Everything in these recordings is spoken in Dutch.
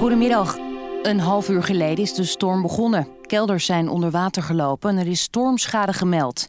Goedemiddag. Een half uur geleden is de storm begonnen. Kelders zijn onder water gelopen en er is stormschade gemeld.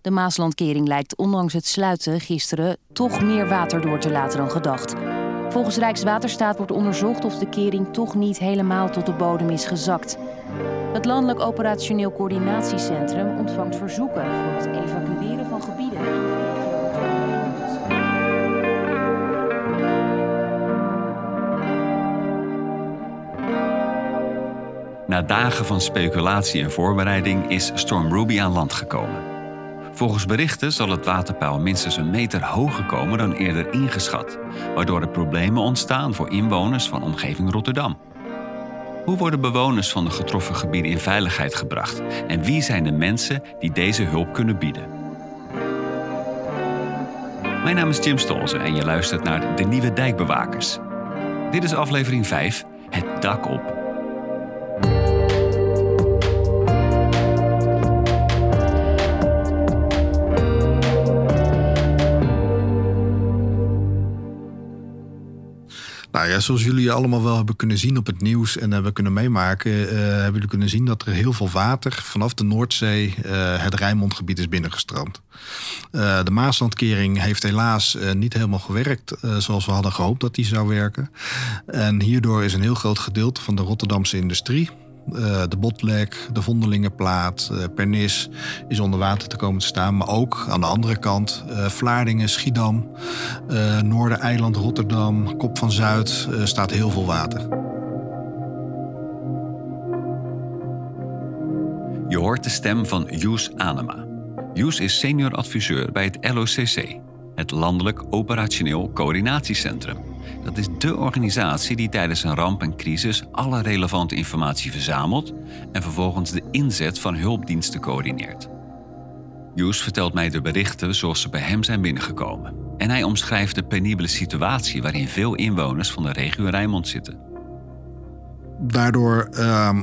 De Maaslandkering lijkt ondanks het sluiten gisteren toch meer water door te laten dan gedacht. Volgens Rijkswaterstaat wordt onderzocht of de kering toch niet helemaal tot de bodem is gezakt. Het Landelijk Operationeel Coördinatiecentrum ontvangt verzoeken voor het evacueren van gebieden. Na dagen van speculatie en voorbereiding is Storm Ruby aan land gekomen. Volgens berichten zal het waterpeil minstens een meter hoger komen dan eerder ingeschat, waardoor er problemen ontstaan voor inwoners van omgeving Rotterdam. Hoe worden bewoners van de getroffen gebieden in veiligheid gebracht en wie zijn de mensen die deze hulp kunnen bieden? Mijn naam is Jim Stolze en je luistert naar De Nieuwe Dijkbewakers. Dit is aflevering 5, Het dak op. Nou ja, zoals jullie allemaal wel hebben kunnen zien op het nieuws en hebben kunnen meemaken, uh, hebben jullie kunnen zien dat er heel veel water vanaf de Noordzee uh, het Rijnmondgebied is binnengestroomd. Uh, de Maaslandkering heeft helaas niet helemaal gewerkt zoals we hadden gehoopt dat die zou werken. En hierdoor is een heel groot gedeelte van de Rotterdamse industrie, uh, de Botlek, de Vondelingenplaat, uh, Pernis is onder water te komen te staan. Maar ook aan de andere kant uh, Vlaardingen, Schiedam, Noordereiland, Rotterdam, Kop van Zuid staat heel veel water. Je hoort de stem van Joes Anema. Joes is senior adviseur bij het LOCC, het Landelijk Operationeel Coördinatiecentrum. Dat is dé organisatie die tijdens een ramp en crisis alle relevante informatie verzamelt en vervolgens de inzet van hulpdiensten coördineert. Joes vertelt mij de berichten zoals ze bij hem zijn binnengekomen. En hij omschrijft de penibele situatie waarin veel inwoners van de regio Rijnmond zitten. Daardoor uh,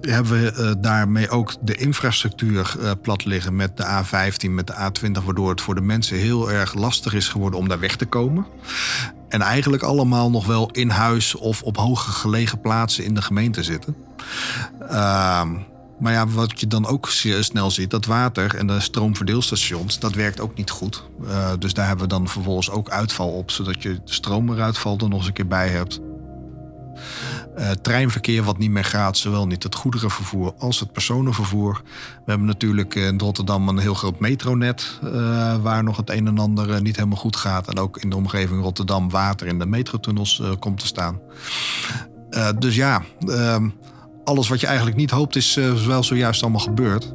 hebben we uh, daarmee ook de infrastructuur uh, plat liggen met de A15, met de A20, waardoor het voor de mensen heel erg lastig is geworden om daar weg te komen. En eigenlijk allemaal nog wel in huis of op hoge gelegen plaatsen in de gemeente zitten. Uh, maar ja, wat je dan ook snel ziet, dat water en de stroomverdeelstations, dat werkt ook niet goed. Uh, dus daar hebben we dan vervolgens ook uitval op, zodat je de stroom eruit valt er nog eens een keer bij hebt. Uh, treinverkeer wat niet meer gaat, zowel niet het goederenvervoer als het personenvervoer. We hebben natuurlijk in Rotterdam een heel groot metronet, uh, waar nog het een en ander uh, niet helemaal goed gaat. En ook in de omgeving Rotterdam water in de metrotunnels komt te staan. dus ja, ehm, alles wat je eigenlijk niet hoopt is wel zojuist allemaal gebeurd.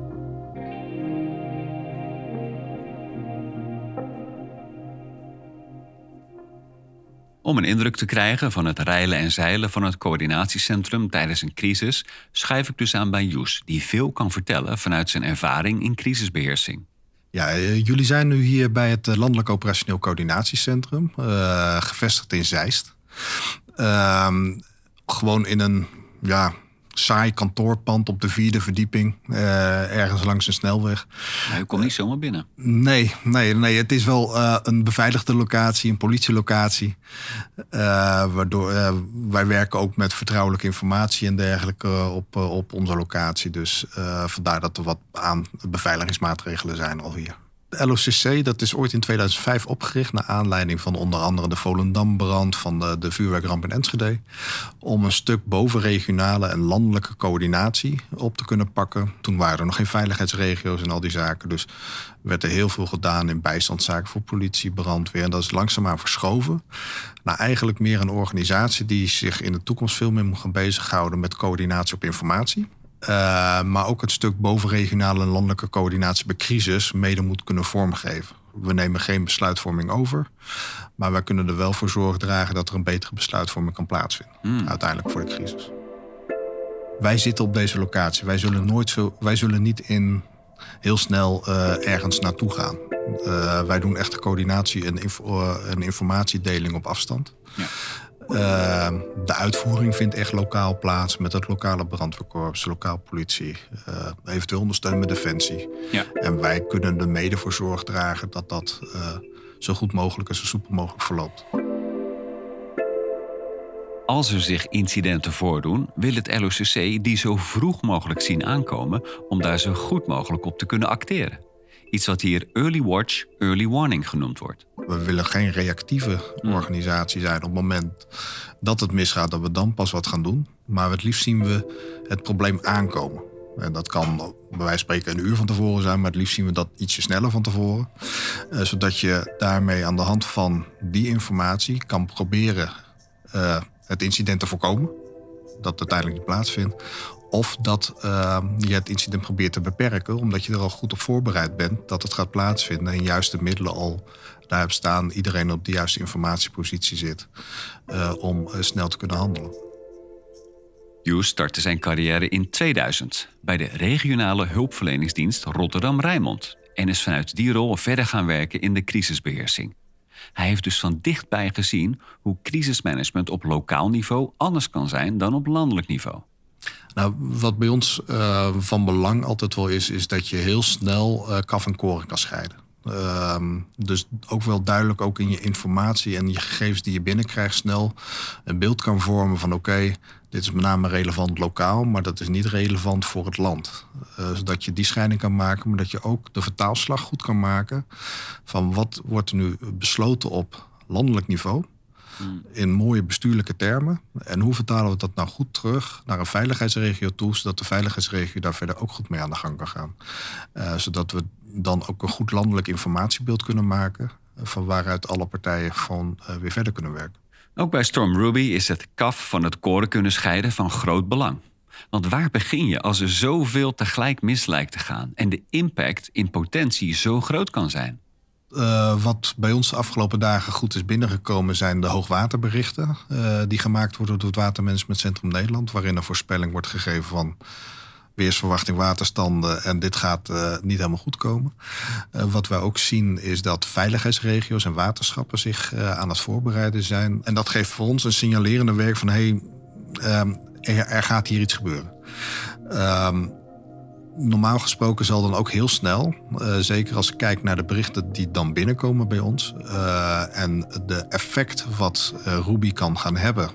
Om een indruk te krijgen van het reilen en zeilen van het coördinatiecentrum tijdens een crisis, schuif ik dus aan bij Joes, die veel kan vertellen vanuit zijn ervaring in crisisbeheersing. Ja, jullie zijn nu hier bij het Landelijk Operationeel Coördinatiecentrum, uh, gevestigd in Zeist. Uh, gewoon in een ja, saai kantoorpand op de vierde verdieping, uh, ergens langs een snelweg. Maar u komt niet zomaar binnen. Nee, nee, nee. Het is wel uh, een beveiligde locatie, een politielocatie. Uh, waardoor wij werken ook met vertrouwelijke informatie en dergelijke op, op onze locatie. Dus vandaar dat er wat aan beveiligingsmaatregelen zijn al hier. LOCC dat is ooit in 2005 opgericht naar aanleiding van onder andere de Volendambrand van de, de vuurwerkramp in Enschede. Om een stuk bovenregionale en landelijke coördinatie op te kunnen pakken. Toen waren er nog geen veiligheidsregio's en al die zaken. Dus werd er heel veel gedaan in bijstandszaken voor politie, brandweer. En dat is langzaamaan verschoven naar eigenlijk meer een organisatie die zich in de toekomst veel meer moet gaan bezighouden met coördinatie op informatie. Uh, maar ook het stuk bovenregionale en landelijke coördinatie bij crisis mede moet kunnen vormgeven. We nemen geen besluitvorming over, maar wij kunnen er wel voor zorg dragen dat er een betere besluitvorming kan plaatsvinden. Mm. Uiteindelijk voor de crisis. Wij zitten op deze locatie. Wij zullen, nooit zo, wij zullen niet in heel snel uh, ergens naartoe gaan. Uh, wij doen echt coördinatie en, info, en informatiedeling op afstand. Ja. Uh, de uitvoering vindt echt lokaal plaats met het lokale brandweerkorps, lokaal politie, uh, eventueel ondersteunen met defensie. Ja. En wij kunnen er mede voor zorg dragen dat dat uh, zo goed mogelijk en zo soepel mogelijk verloopt. Als er zich incidenten voordoen, wil het LOCC die zo vroeg mogelijk zien aankomen om daar zo goed mogelijk op te kunnen acteren. Iets wat hier early watch, early warning genoemd wordt. We willen geen reactieve organisatie zijn op het moment dat het misgaat, dat we dan pas wat gaan doen. Maar het liefst zien we het probleem aankomen. En dat kan bij wijze van spreken een uur van tevoren zijn, maar het liefst zien we dat ietsje sneller van tevoren. Uh, zodat je daarmee aan de hand van die informatie kan proberen uh, het incident te voorkomen. Dat uiteindelijk niet plaatsvindt. Of dat uh, je het incident probeert te beperken, omdat je er al goed op voorbereid bent dat het gaat plaatsvinden en juist de middelen al daar hebt staan, iedereen op de juiste informatiepositie zit uh, om uh, snel te kunnen handelen. Hughes startte zijn carrière in 2000 bij de regionale hulpverleningsdienst Rotterdam-Rijnmond en is vanuit die rol verder gaan werken in de crisisbeheersing. Hij heeft dus van dichtbij gezien hoe crisismanagement op lokaal niveau anders kan zijn dan op landelijk niveau. Nou, wat bij ons uh, van belang altijd wel is, is dat je heel snel uh, kaf en koren kan scheiden. Uh, dus ook wel duidelijk ook in je informatie en je gegevens die je binnenkrijgt snel een beeld kan vormen van oké, dit is met name relevant lokaal, maar dat is niet relevant voor het land. Uh, zodat je die scheiding kan maken, maar dat je ook de vertaalslag goed kan maken van wat wordt er nu besloten op landelijk niveau in mooie bestuurlijke termen. En hoe vertalen we dat nou goed terug naar een veiligheidsregio toe, zodat de veiligheidsregio daar verder ook goed mee aan de gang kan gaan. Uh, zodat we dan ook een goed landelijk informatiebeeld kunnen maken, van waaruit alle partijen van uh, weer verder kunnen werken. Ook bij Storm Ruby is het kaf van het koren kunnen scheiden van groot belang. Want waar begin je als er zoveel tegelijk mis lijkt te gaan en de impact in potentie zo groot kan zijn? Uh, wat bij ons de afgelopen dagen goed is binnengekomen zijn de hoogwaterberichten. Uh, die gemaakt worden door het Watermanagementcentrum Nederland. Waarin een voorspelling wordt gegeven van weersverwachting, waterstanden. En dit gaat uh, niet helemaal goed komen. wat wij ook zien is dat veiligheidsregio's en waterschappen zich aan het voorbereiden zijn. En dat geeft voor ons een signalerende werk van hé, hey, er, er, gaat hier iets gebeuren. Ehm, normaal gesproken zal dan ook heel snel, uh, zeker als ik kijk naar de berichten die dan binnenkomen bij ons uh, en de effect wat uh, Ruby kan gaan hebben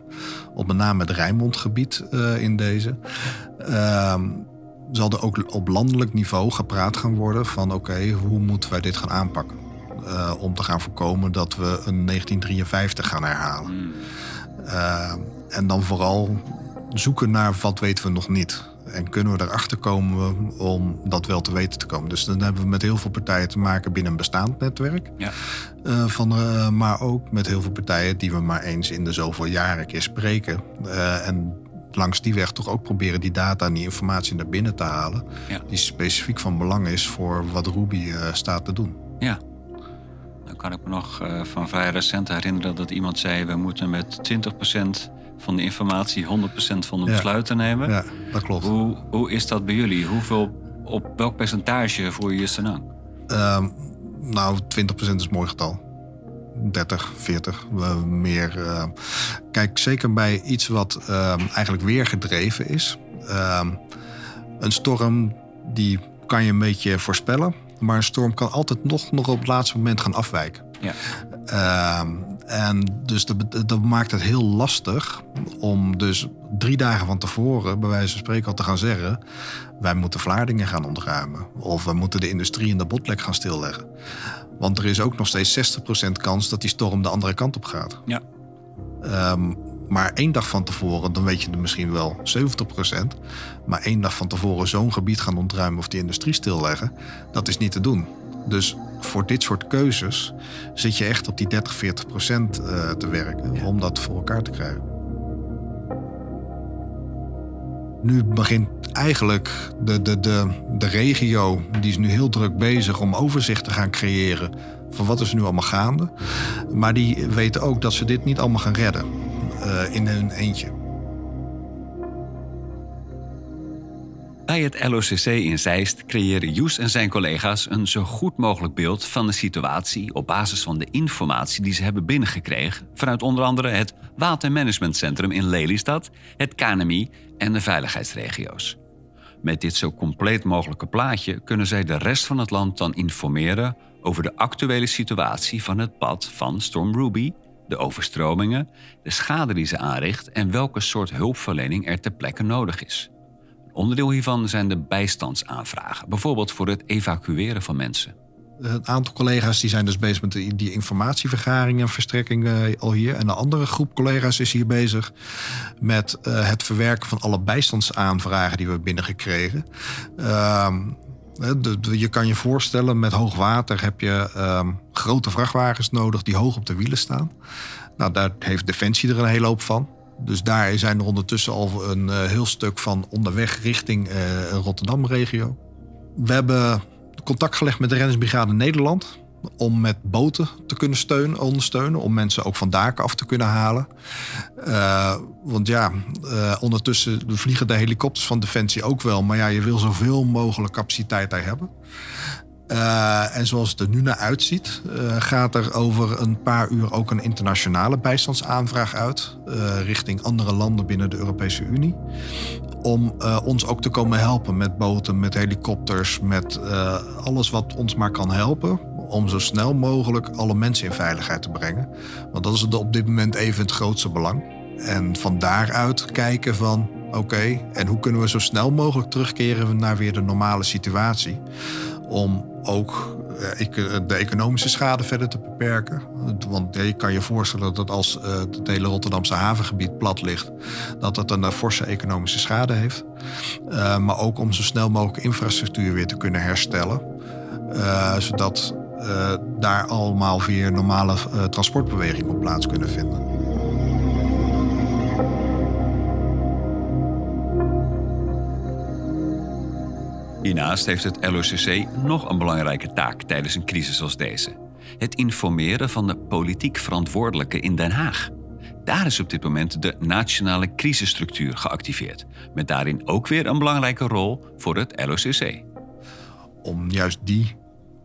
op met name het Rijnmondgebied in deze, ehm, zal er ook op landelijk niveau gepraat gaan worden van oké, okay, hoe moeten wij dit gaan aanpakken? om te gaan voorkomen dat we een 1953 gaan herhalen. Mm. en dan vooral zoeken naar wat weten we nog niet. En kunnen we erachter komen om dat wel te weten te komen. Dus dan hebben we met heel veel partijen te maken binnen een bestaand netwerk. Ja. Uh, van, uh, maar ook met heel veel partijen die we maar eens in de zoveel jaren keer spreken. Uh, en langs die weg toch ook proberen die data en die informatie naar binnen te halen. Ja. Die specifiek van belang is voor wat Ruby staat te doen. Ja. Dan kan ik me nog van vrij recent herinneren dat iemand zei... we moeten met 20% van de informatie 100% van de besluiten nemen. Ja, dat klopt. Hoe, hoe is dat bij jullie? Hoeveel, op welk percentage voer je je senang? Uh, nou, 20% is een mooi getal. 30, 40, uh, meer. Uh, kijk, zeker bij iets wat uh, eigenlijk weer gedreven is. Ehm, een storm die kan je een beetje voorspellen. Maar een storm kan altijd nog, nog op het laatste moment gaan afwijken. Ja. Ehm, en dus dat, dat, maakt het heel lastig om dus drie dagen van tevoren, bij wijze van spreken, al te gaan zeggen: wij moeten Vlaardingen gaan ontruimen. Of we moeten de industrie in de botlek gaan stilleggen. Want er is ook nog steeds 60% kans dat die storm de andere kant op gaat. Ja. Um, maar één dag van tevoren, dan weet je er misschien wel 70%. Maar één dag van tevoren zo'n gebied gaan ontruimen of die industrie stilleggen, dat is niet te doen. Dus voor dit soort keuzes zit je echt op die 30, 40 procent eh, te werken om dat voor elkaar te krijgen. Nu begint eigenlijk de, de, de, de regio, die is nu heel druk bezig om overzicht te gaan creëren van wat is er nu allemaal gaande. Maar die weten ook dat ze dit niet allemaal gaan redden uh, in hun eentje. Bij het LOCC in Zeist creëren Joes en zijn collega's een zo goed mogelijk beeld van de situatie op basis van de informatie die ze hebben binnengekregen vanuit onder andere het Watermanagementcentrum in Lelystad, het KNMI en de veiligheidsregio's. Met dit zo compleet mogelijke plaatje kunnen zij de rest van het land dan informeren over de actuele situatie van het pad van Storm Ruby de overstromingen, de schade die ze aanricht en welke soort hulpverlening er ter plekke nodig is. Onderdeel hiervan zijn de bijstandsaanvragen, bijvoorbeeld voor het evacueren van mensen. Een aantal collega's die zijn dus bezig met die informatievergaring en verstrekking uh, al hier. En een andere groep collega's is hier bezig met uh, het verwerken van alle bijstandsaanvragen die we binnengekregen. Uh, je kan je voorstellen, met hoog water heb je um, grote vrachtwagens nodig die hoog op de wielen staan. Nou, daar heeft Defensie er een hele hoop van. Dus daar zijn er ondertussen al een uh, heel stuk van onderweg richting Rotterdam-regio. We hebben contact gelegd met de Reddingsbrigade Nederland. Om met boten te kunnen steunen, ondersteunen. Om mensen ook van daken af te kunnen halen. Uh, want ja, ondertussen vliegen de helikopters van Defensie ook wel. Maar ja, je wil zoveel mogelijk capaciteit daar hebben. Uh, en zoals het er nu naar uitziet, uh, gaat er over een paar uur ook een internationale bijstandsaanvraag uit. Uh, richting andere landen binnen de Europese Unie. Om ons ook te komen helpen met boten, met helikopters, met alles wat ons maar kan helpen. Om zo snel mogelijk alle mensen in veiligheid te brengen. Want dat is op dit moment even het grootste belang. En van daaruit kijken van oké, en hoe kunnen we zo snel mogelijk terugkeren naar weer de normale situatie om ook eh, de economische schade verder te beperken. Want je kan je voorstellen dat als eh, het hele Rotterdamse havengebied plat ligt, dat dat een forse economische schade heeft. Maar ook om zo snel mogelijk infrastructuur weer te kunnen herstellen. Zodat daar allemaal weer normale transportbewegingen op plaats kunnen vinden. Hiernaast heeft het LOCC nog een belangrijke taak tijdens een crisis als deze: het informeren van de politiek verantwoordelijken in Den Haag. Daar is op dit moment de nationale crisisstructuur geactiveerd, met daarin ook weer een belangrijke rol voor het LOCC. Om juist die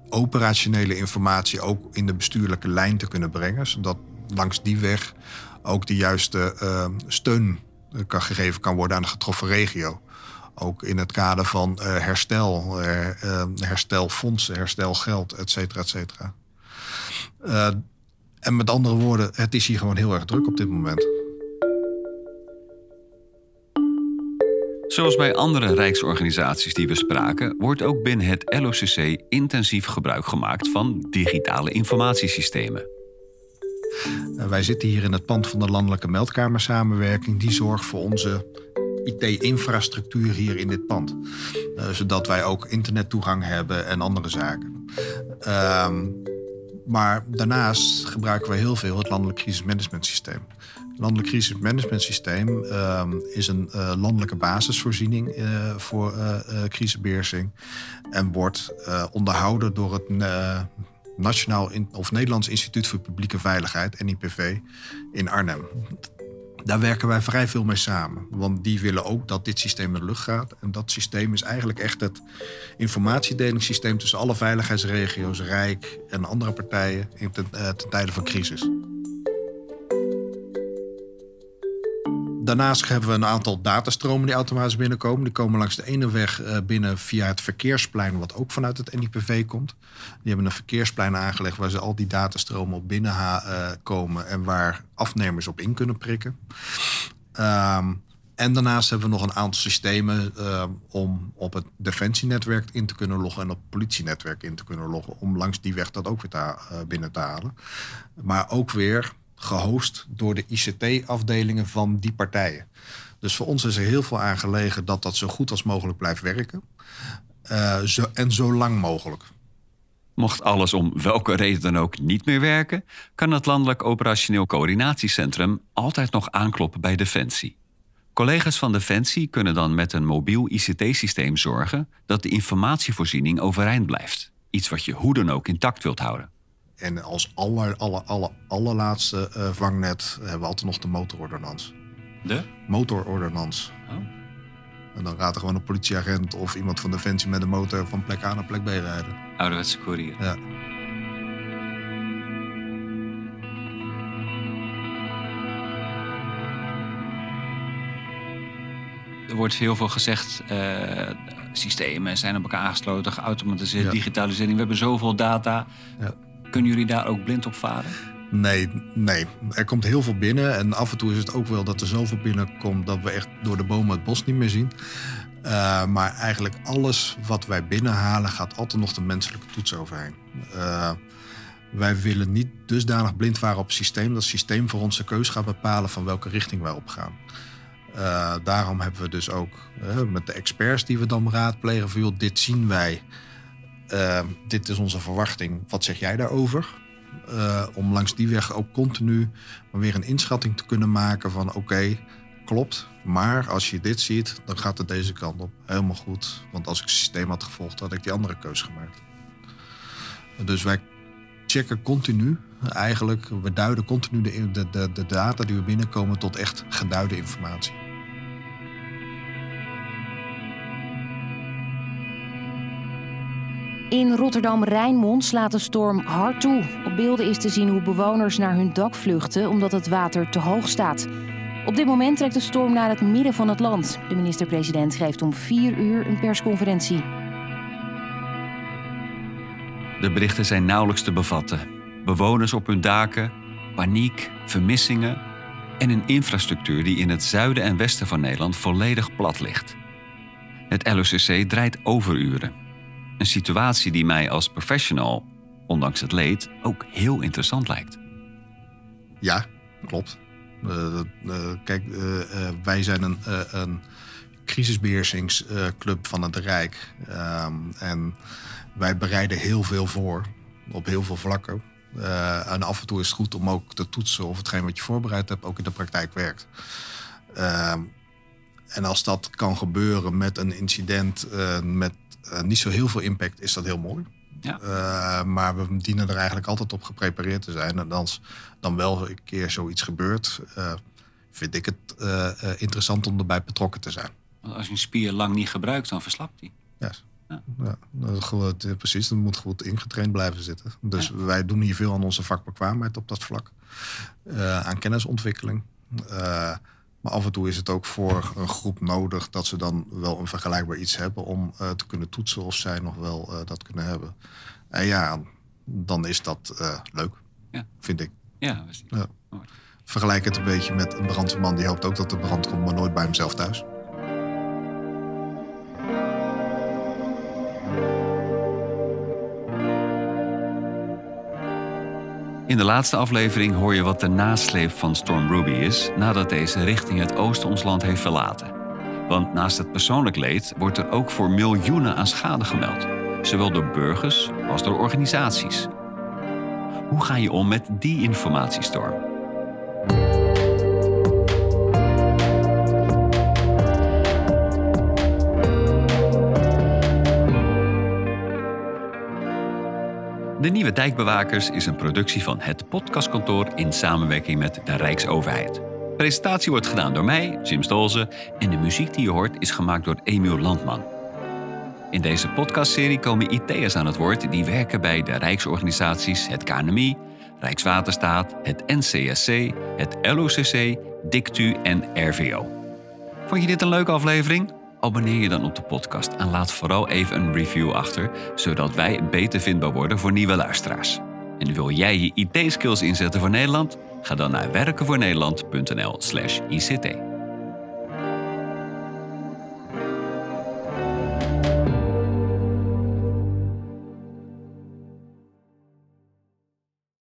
operationele informatie ook in de bestuurlijke lijn te kunnen brengen, zodat langs die weg ook de juiste uh, steun kan gegeven kan worden aan de getroffen regio. Ook in het kader van uh, herstel, uh, herstelfondsen, herstelgeld, et cetera, et cetera. en met andere woorden, het is hier gewoon heel erg druk op dit moment. Zoals bij andere rijksorganisaties die we spraken, wordt ook binnen het LOCC intensief gebruik gemaakt van digitale informatiesystemen. Wij zitten hier in het pand van de Landelijke Meldkamersamenwerking. Die zorgt voor onze IT-infrastructuur hier in dit pand. Uh, zodat wij ook internettoegang hebben en andere zaken. Uh, maar daarnaast gebruiken we heel veel het landelijk crisismanagementsysteem. Het landelijk crisismanagementsysteem uh, is een uh, landelijke basisvoorziening uh, voor crisisbeheersing. En wordt onderhouden door het Nationaal of Nederlands Instituut voor Publieke Veiligheid, NIPV, in Arnhem. Daar werken wij vrij veel mee samen. Want die willen ook dat dit systeem in de lucht gaat. En dat systeem is eigenlijk echt het informatiedelingssysteem tussen alle veiligheidsregio's, Rijk en andere partijen ten, uh, ten tijde van crisis. Daarnaast hebben we een aantal datastromen die automatisch binnenkomen. Die komen langs de ene weg eh, binnen via het verkeersplein, wat ook vanuit het NIPV komt. Die hebben een verkeersplein aangelegd waar ze al die datastromen op binnen uh, komen en waar afnemers op in kunnen prikken. Um, en daarnaast hebben we nog een aantal systemen uh, om op het defensienetwerk in te kunnen loggen en op het politienetwerk in te kunnen loggen. Om langs die weg dat ook weer binnen te halen. Maar ook weer gehost door de ICT-afdelingen van die partijen. Dus voor ons is er heel veel aan gelegen dat dat zo goed als mogelijk blijft werken. Uh, zo, en zo lang mogelijk. Mocht alles om welke reden dan ook niet meer werken, kan het Landelijk Operationeel Coördinatiecentrum altijd nog aankloppen bij Defensie. Collega's van Defensie kunnen dan met een mobiel ICT-systeem zorgen dat de informatievoorziening overeind blijft. Iets wat je hoe dan ook intact wilt houden. En als aller, aller, aller, allerlaatste uh, vangnet hebben we altijd nog de motorordonnans. De? Motorordonnans. Oh. En dan gaat er gewoon een politieagent of iemand van Defensie met de motor van plek A naar plek B rijden. Ouderwetse courier. Ja. Er wordt heel veel gezegd, uh, systemen zijn op elkaar aangesloten, geautomatiseerd, ja. digitalisering. We hebben zoveel data. Ja. Kunnen jullie daar ook blind op varen? Nee, nee. Er komt heel veel binnen. En af en toe is het ook wel dat er zoveel binnenkomt dat we echt door de bomen het bos niet meer zien. Uh, maar eigenlijk alles wat wij binnenhalen gaat altijd nog de menselijke toets overheen. Uh, wij willen niet dusdanig blind varen op het systeem. Dat het systeem voor onze keus gaat bepalen van welke richting wij op gaan. Uh, daarom hebben we dus ook met de experts die we dan raadplegen van joh, dit zien wij. Dit is onze verwachting. Wat zeg jij daarover? Uh, om langs die weg ook continu weer een inschatting te kunnen maken van oké, klopt. Maar als je dit ziet, dan gaat het deze kant op. Helemaal goed. Want als ik het systeem had gevolgd, had ik die andere keuze gemaakt. Dus wij checken continu eigenlijk, we duiden continu de, de, de, de data die we binnenkomen tot echt geduide informatie. In Rotterdam-Rijnmond slaat de storm hard toe. Op beelden is te zien hoe bewoners naar hun dak vluchten omdat het water te hoog staat. Op dit moment trekt de storm naar het midden van het land. De minister-president geeft om vier uur een persconferentie. De berichten zijn nauwelijks te bevatten. Bewoners op hun daken, paniek, vermissingen en een infrastructuur die in het zuiden en westen van Nederland volledig plat ligt. Het LOCC draait overuren. Een situatie die mij als professional, ondanks het leed, ook heel interessant lijkt. Ja, klopt. Uh, uh, kijk, uh, wij zijn een, een crisisbeheersingsclub van het Rijk. Ehm, en wij bereiden heel veel voor, op heel veel vlakken. en af en toe is het goed om ook te toetsen of hetgeen wat je voorbereid hebt ook in de praktijk werkt. Ehm, en als dat kan gebeuren met een incident, met uh, niet zo heel veel impact, is dat heel mooi. Ja. Uh, maar we dienen er eigenlijk altijd op geprepareerd te zijn. En als dan wel een keer zoiets gebeurt, uh, vind ik het interessant om erbij betrokken te zijn. Want als je een spier lang niet gebruikt, dan verslapt die. Yes. Ja. ja dat, precies, dat moet goed ingetraind blijven zitten. Dus ja. wij doen hier veel aan onze vakbekwaamheid op dat vlak. aan kennisontwikkeling. Maar af en toe is het ook voor een groep nodig dat ze dan wel een vergelijkbaar iets hebben om uh, te kunnen toetsen of zij nog wel uh, dat kunnen hebben. En ja, dan is dat uh, leuk, ja. vind ik. Ja, ja. Vergelijk het een beetje met een brandweerman die hoopt ook dat de brand komt, maar nooit bij hemzelf thuis. In de laatste aflevering hoor je wat de nasleep van Storm Ruby is nadat deze richting het oosten ons land heeft verlaten. Want naast het persoonlijk leed wordt er ook voor miljoenen aan schade gemeld, zowel door burgers als door organisaties. Hoe ga je om met die informatiestorm? De Nieuwe Dijkbewakers is een productie van het Podcastkantoor in samenwerking met de Rijksoverheid. presentatie wordt gedaan door mij, Jim Stolze, en de muziek die je hoort is gemaakt door Emiel Landman. In deze podcastserie komen IT'ers aan het woord die werken bij de Rijksorganisaties het KNMI, Rijkswaterstaat, het NCSC, het LOCC, DICTU en RVO. Vond je dit een leuke aflevering? Abonneer je dan op de podcast en laat vooral even een review achter, zodat wij beter vindbaar worden voor nieuwe luisteraars. En wil jij je IT-skills inzetten voor Nederland? Ga dan naar werkenvoornederland.nl/ict.